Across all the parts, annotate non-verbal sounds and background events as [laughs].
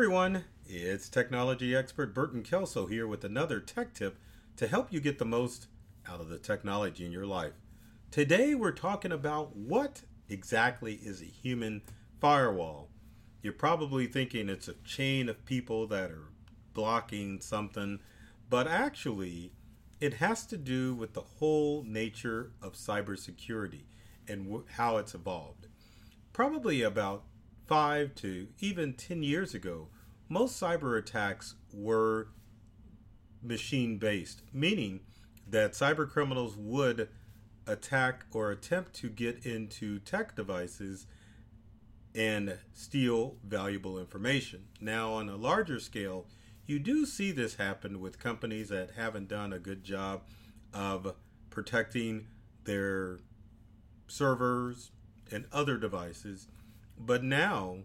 Everyone, it's technology expert Burton Kelso here with another tech tip to help you get the most out of the technology in your life. Today we're talking about what exactly is a human firewall. You're probably thinking it's a chain of people that are blocking something, but actually it has to do with the whole nature of cybersecurity and how it's evolved. Probably about five to even 10 years ago, most cyber attacks were machine based, meaning that cyber criminals would attack or attempt to get into tech devices and steal valuable information. Now, on a larger scale, you do see this happen with companies that haven't done a good job of protecting their servers and other devices but now,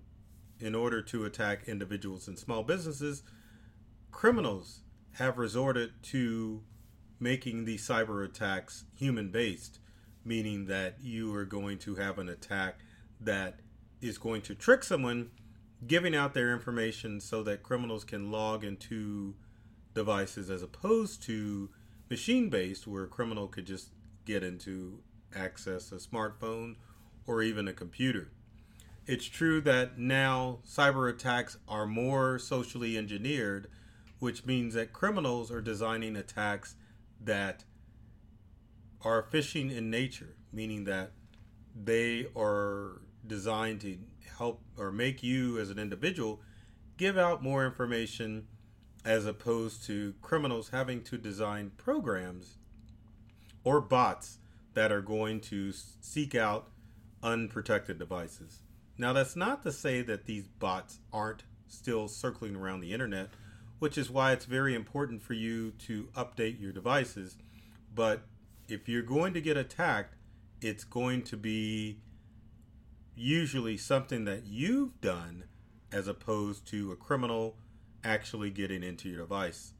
in order to attack individuals and small businesses, criminals have resorted to making these cyber attacks human based, meaning that you are going to have an attack that is going to trick someone, giving out their information so that criminals can log into devices as opposed to machine based, where a criminal could just get into access a smartphone or even a computer it's true that now cyber attacks are more socially engineered, which means that criminals are designing attacks that are phishing in nature, meaning that they are designed to help or make you as an individual give out more information as opposed to criminals having to design programs or bots that are going to seek out unprotected devices. Now, that's not to say that these bots aren't still circling around the internet, which is why it's very important for you to update your devices. But if you're going to get attacked, it's going to be usually something that you've done as opposed to a criminal actually getting into your device.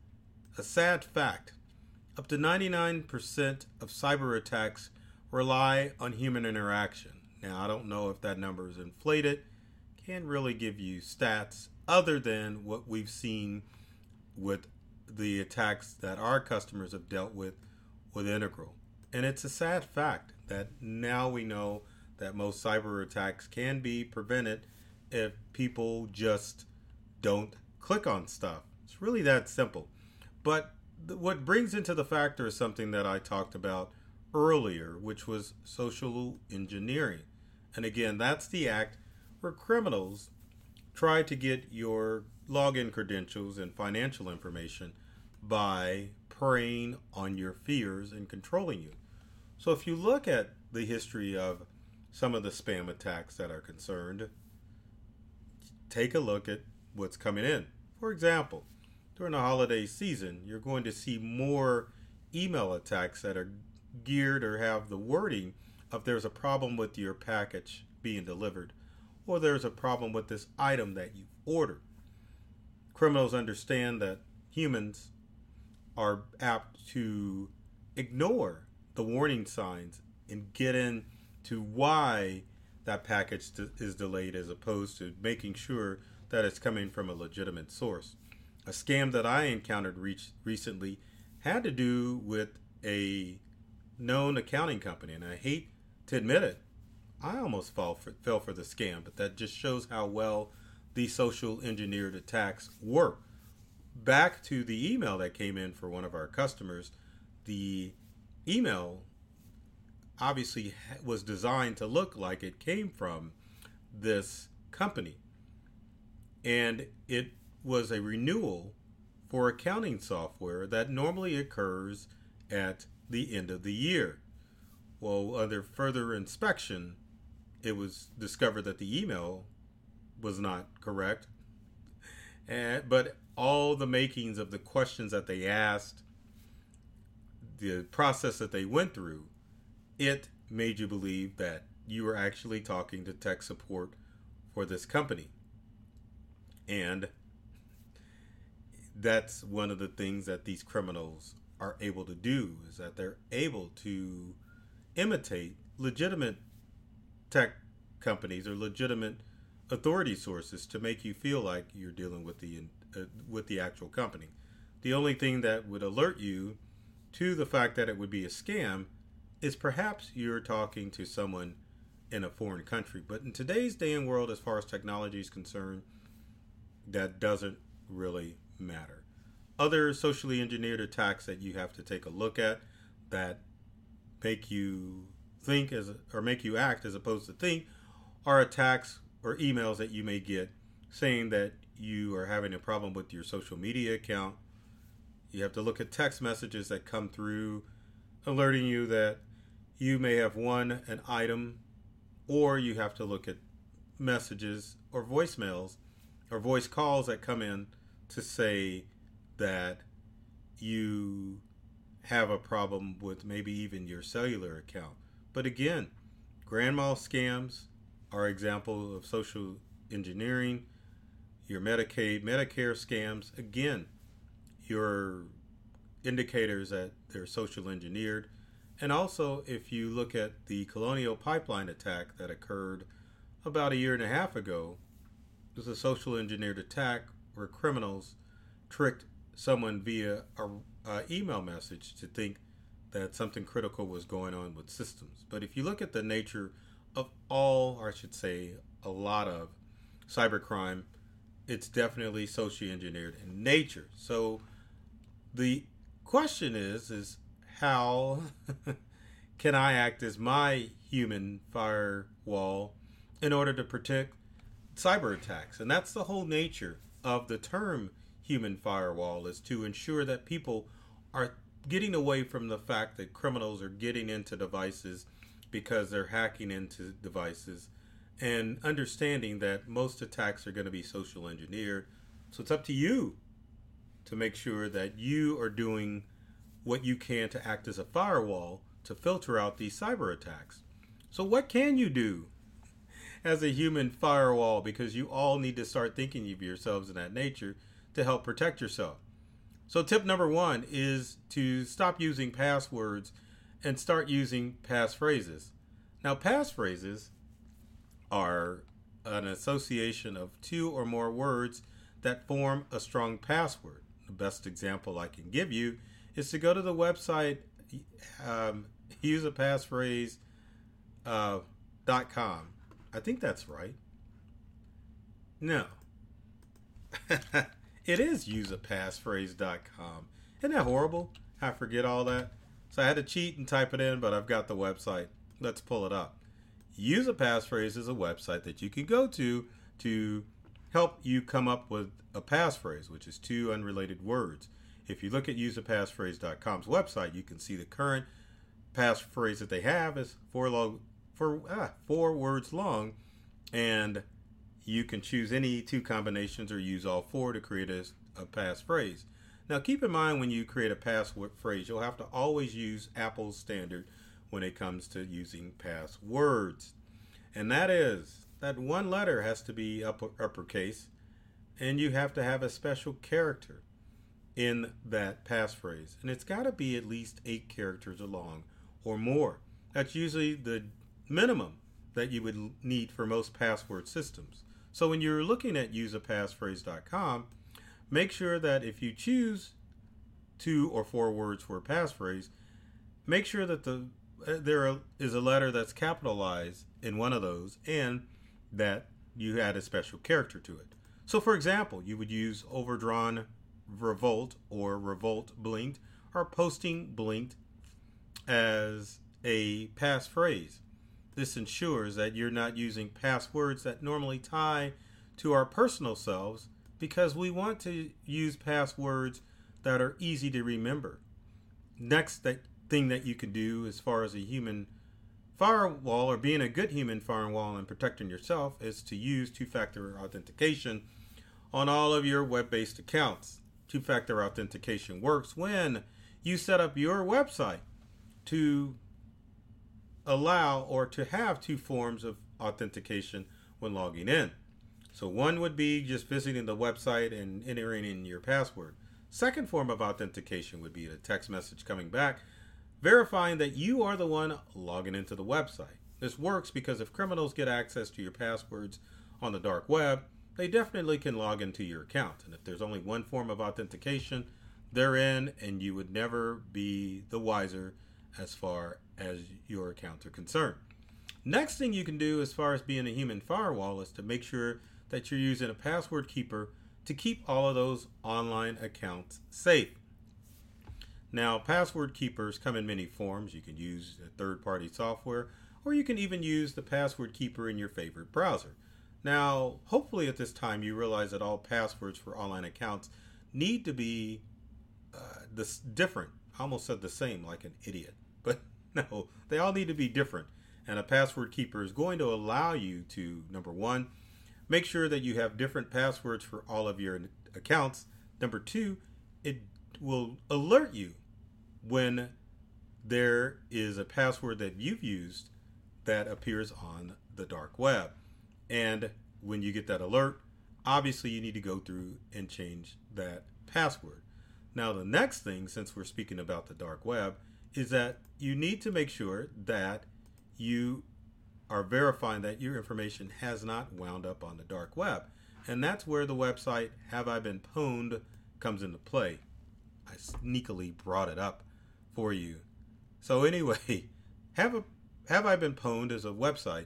A sad fact up to 99% of cyber attacks rely on human interaction. Now, I don't know if that number is inflated. Can't really give you stats other than what we've seen with the attacks that our customers have dealt with with Integral. And it's a sad fact that now we know that most cyber attacks can be prevented if people just don't click on stuff. It's really that simple. But what brings into the factor is something that I talked about earlier, which was social engineering. And again, that's the act where criminals try to get your login credentials and financial information by preying on your fears and controlling you. So if you look at the history of some of the spam attacks that are concerned, take a look at what's coming in. For example, during the holiday season, you're going to see more email attacks that are geared or have the wording if there's a problem with your package being delivered or there's a problem with this item that you've ordered. Criminals understand that humans are apt to ignore the warning signs and get into why that package is delayed as opposed to making sure that it's coming from a legitimate source. A scam that I encountered re- recently had to do with a known accounting company, and I hate to admit it, I almost fell for, fell for the scam, but that just shows how well these social engineered attacks work. Back to the email that came in for one of our customers, the email obviously was designed to look like it came from this company. And it was a renewal for accounting software that normally occurs at the end of the year. Well, under further inspection, it was discovered that the email was not correct. And, but all the makings of the questions that they asked, the process that they went through, it made you believe that you were actually talking to tech support for this company. And that's one of the things that these criminals are able to do is that they're able to imitate legitimate tech companies or legitimate authority sources to make you feel like you're dealing with the uh, with the actual company. The only thing that would alert you to the fact that it would be a scam is perhaps you're talking to someone in a foreign country. But in today's day and world, as far as technology is concerned, that doesn't really matter. Other socially engineered attacks that you have to take a look at that make you think as or make you act as opposed to think are attacks or emails that you may get saying that you are having a problem with your social media account. You have to look at text messages that come through alerting you that you may have won an item, or you have to look at messages or voicemails or voice calls that come in to say that you have a problem with maybe even your cellular account. But again, grandma scams are example of social engineering. Your Medicaid, Medicare scams, again, your indicators that they're social engineered. And also, if you look at the Colonial Pipeline attack that occurred about a year and a half ago, it was a social engineered attack where criminals tricked someone via a, a email message to think that something critical was going on with systems. But if you look at the nature of all, or I should say, a lot of cybercrime, it's definitely socially engineered in nature. So the question is, is how [laughs] can I act as my human firewall in order to protect cyber attacks? And that's the whole nature of the term human firewall is to ensure that people are getting away from the fact that criminals are getting into devices because they're hacking into devices and understanding that most attacks are going to be social engineered. So it's up to you to make sure that you are doing what you can to act as a firewall to filter out these cyber attacks. So, what can you do as a human firewall? Because you all need to start thinking of yourselves in that nature to help protect yourself. So, tip number one is to stop using passwords and start using passphrases. Now, passphrases are an association of two or more words that form a strong password. The best example I can give you is to go to the website, um, use a uh. I think that's right. No. [laughs] it is use a passphrase.com. Isn't that horrible? I forget all that. So I had to cheat and type it in, but I've got the website. Let's pull it up. Use a passphrase is a website that you can go to to help you come up with a passphrase, which is two unrelated words. If you look at useapassphrase.com's website, you can see the current passphrase that they have is four long, for ah, four words long, and you can choose any two combinations or use all four to create a, a passphrase. Now, keep in mind when you create a passphrase, you'll have to always use Apple's standard when it comes to using passwords, and that is that one letter has to be upper, uppercase, and you have to have a special character in that passphrase. And it's got to be at least eight characters long or more. That's usually the minimum that you would need for most password systems. So when you're looking at useapassphrase.com, make sure that if you choose two or four words for a passphrase, make sure that the uh, there is a letter that's capitalized in one of those and that you add a special character to it. So for example, you would use overdrawn revolt or revolt blinked or posting blinked as a passphrase. This ensures that you're not using passwords that normally tie to our personal selves because we want to use passwords that are easy to remember. Next that thing that you can do as far as a human firewall or being a good human firewall and protecting yourself is to use two-factor authentication on all of your web-based accounts two factor authentication works when you set up your website to allow or to have two forms of authentication when logging in. So, one would be just visiting the website and entering in your password. Second form of authentication would be a text message coming back verifying that you are the one logging into the website. This works because if criminals get access to your passwords on the dark web, they definitely can log into your account. And if there's only one form of authentication, they're in, and you would never be the wiser as far as your accounts are concerned. Next thing you can do as far as being a human firewall is to make sure that you're using a password keeper to keep all of those online accounts safe. Now, password keepers come in many forms. You can use third party software, or you can even use the password keeper in your favorite browser. Now, hopefully, at this time, you realize that all passwords for online accounts need to be uh, this different. I almost said the same, like an idiot, but [laughs] no, they all need to be different. And a password keeper is going to allow you to number one, make sure that you have different passwords for all of your accounts. Number two, it will alert you when there is a password that you've used that appears on the dark web. And when you get that alert, obviously you need to go through and change that password. Now, the next thing, since we're speaking about the dark web, is that you need to make sure that you are verifying that your information has not wound up on the dark web. And that's where the website Have I Been Pwned comes into play. I sneakily brought it up for you. So anyway, [laughs] have a have I been pwned is a website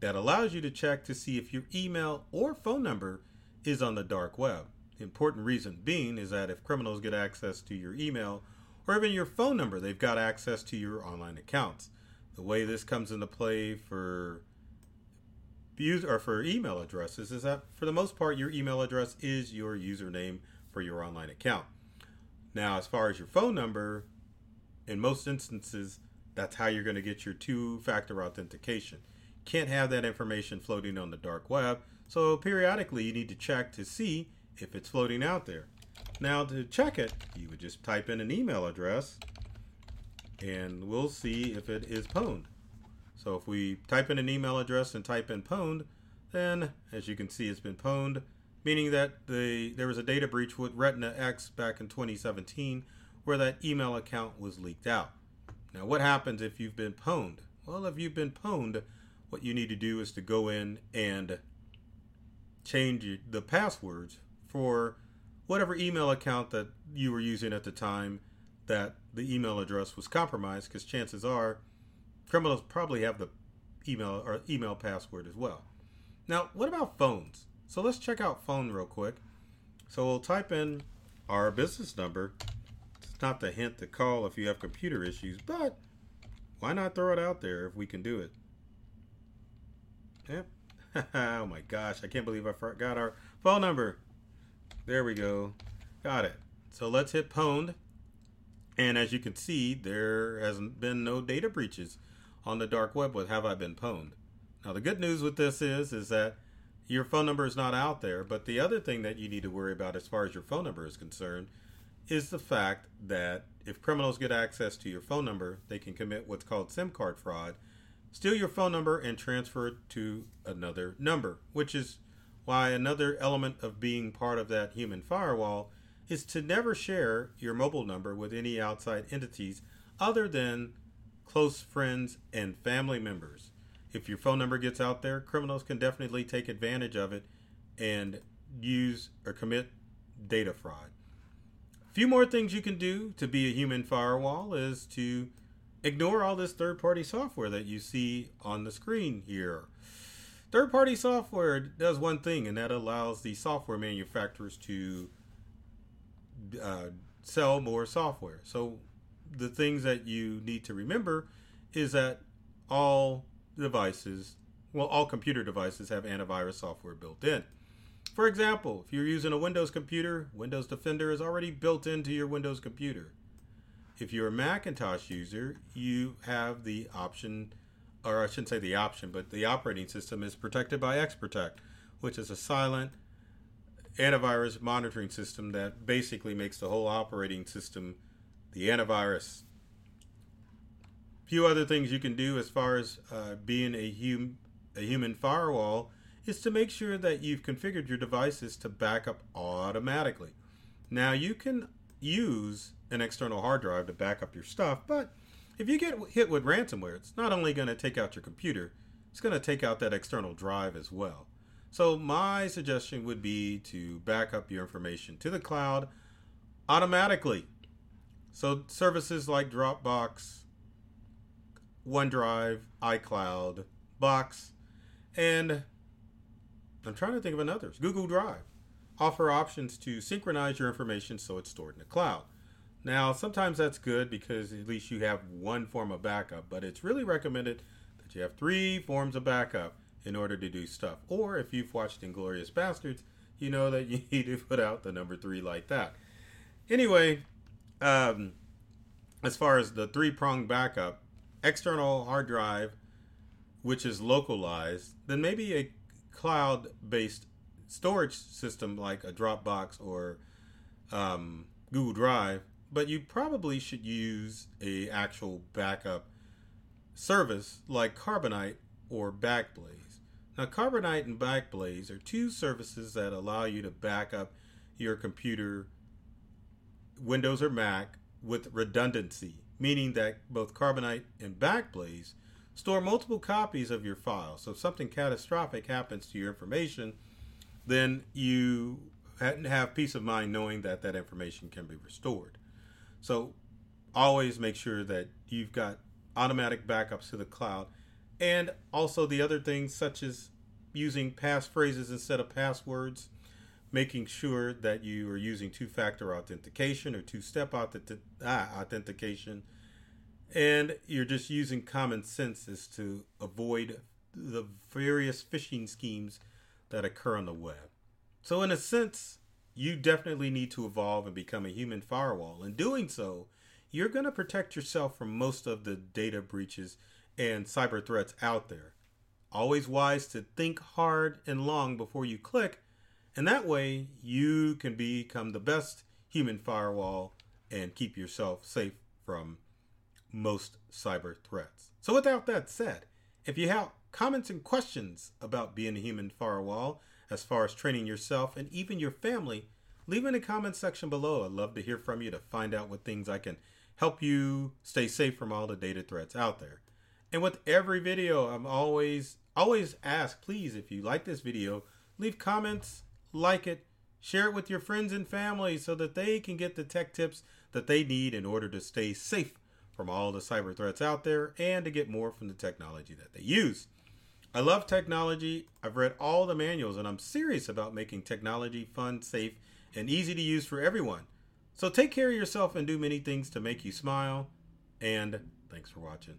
that allows you to check to see if your email or phone number is on the dark web. The important reason being is that if criminals get access to your email or even your phone number, they've got access to your online accounts. The way this comes into play for user or for email addresses is that for the most part your email address is your username for your online account. Now, as far as your phone number, in most instances, that's how you're going to get your two factor authentication. Can't have that information floating on the dark web, so periodically you need to check to see if it's floating out there. Now, to check it, you would just type in an email address and we'll see if it is pwned. So if we type in an email address and type in pwned, then as you can see, it's been pwned, meaning that the there was a data breach with Retina X back in 2017 where that email account was leaked out. Now, what happens if you've been pwned? Well, if you've been pwned, what you need to do is to go in and change the passwords for whatever email account that you were using at the time that the email address was compromised because chances are criminals probably have the email or email password as well. Now, what about phones? So let's check out phone real quick. So we'll type in our business number It's not the hint to call if you have computer issues, but why not throw it out there if we can do it? Yep. [laughs] oh my gosh, I can't believe I forgot our phone number. There we go. Got it. So let's hit pwned. And as you can see, there hasn't been no data breaches on the dark web with Have I Been Pwned. Now the good news with this is is that your phone number is not out there, but the other thing that you need to worry about as far as your phone number is concerned is the fact that if criminals get access to your phone number, they can commit what's called SIM card fraud, steal your phone number, and transfer it to another number, which is why another element of being part of that human firewall is to never share your mobile number with any outside entities other than close friends and family members. If your phone number gets out there, criminals can definitely take advantage of it and use or commit data fraud A few more things you can do to be a human firewall is to ignore all this third party software that you see on the screen here. Third party software does one thing, and that allows the software manufacturers to uh, sell more software. So, the things that you need to remember is that all devices, well, all computer devices have antivirus software built in. For example, if you're using a Windows computer, Windows Defender is already built into your Windows computer. If you're a Macintosh user, you have the option, or I shouldn't say the option, but the operating system is protected by XProtect, which is a silent antivirus monitoring system that basically makes the whole operating system the antivirus. Few other things you can do as far as uh, being a, hum- a human firewall is to make sure that you've configured your devices to back up automatically. Now, you can use an external hard drive to back up your stuff, but if you get hit with ransomware, it's not only going to take out your computer, it's going to take out that external drive as well. So, my suggestion would be to back up your information to the cloud automatically. So, services like Dropbox, OneDrive, iCloud, Box, and I'm trying to think of another. Google Drive offer options to synchronize your information so it's stored in the cloud. Now, sometimes that's good because at least you have one form of backup, but it's really recommended that you have three forms of backup in order to do stuff. Or if you've watched Inglourious Basterds, you know that [laughs] you need to put out the number three like that. Anyway, um, as far as the three prong backup, external hard drive, which is localized, then maybe a cloud based storage system like a Dropbox or um, Google Drive, but you probably should use a actual backup service like Carbonite or Backblaze. Now, Carbonite and Backblaze are two services that allow you to back up your computer, Windows or Mac, with redundancy, meaning that both Carbonite and Backblaze store multiple copies of your file. So if something catastrophic happens to your information, then you have peace of mind knowing that that information can be restored. So always make sure that you've got automatic backups to the cloud and also the other things such as using passphrases instead of passwords making sure that you are using two-factor authentication or two-step ah, authentication and you're just using common sense as to avoid the various phishing schemes that occur on the web. So, in a sense, you definitely need to evolve and become a human firewall. In doing so, you're going to protect yourself from most of the data breaches and cyber threats out there. Always wise to think hard and long before you click, and that way you can become the best human firewall and keep yourself safe from most cyber threats. So, without that said, if you have comments and questions about being a human firewall, as far as training yourself and even your family, leave in the comment section below. I'd love to hear from you to find out what things I can help you stay safe from all the data threats out there. And with every video, I'm always always ask, please, if you like this video, leave comments, like it, share it with your friends and family so that they can get the tech tips that they need in order to stay safe from all the cyber threats out there and to get more from the technology that they use. I love technology. I've read all the manuals and I'm serious about making technology fun, safe, and easy to use for everyone. So take care of yourself and do many things to make you smile. And thanks for watching.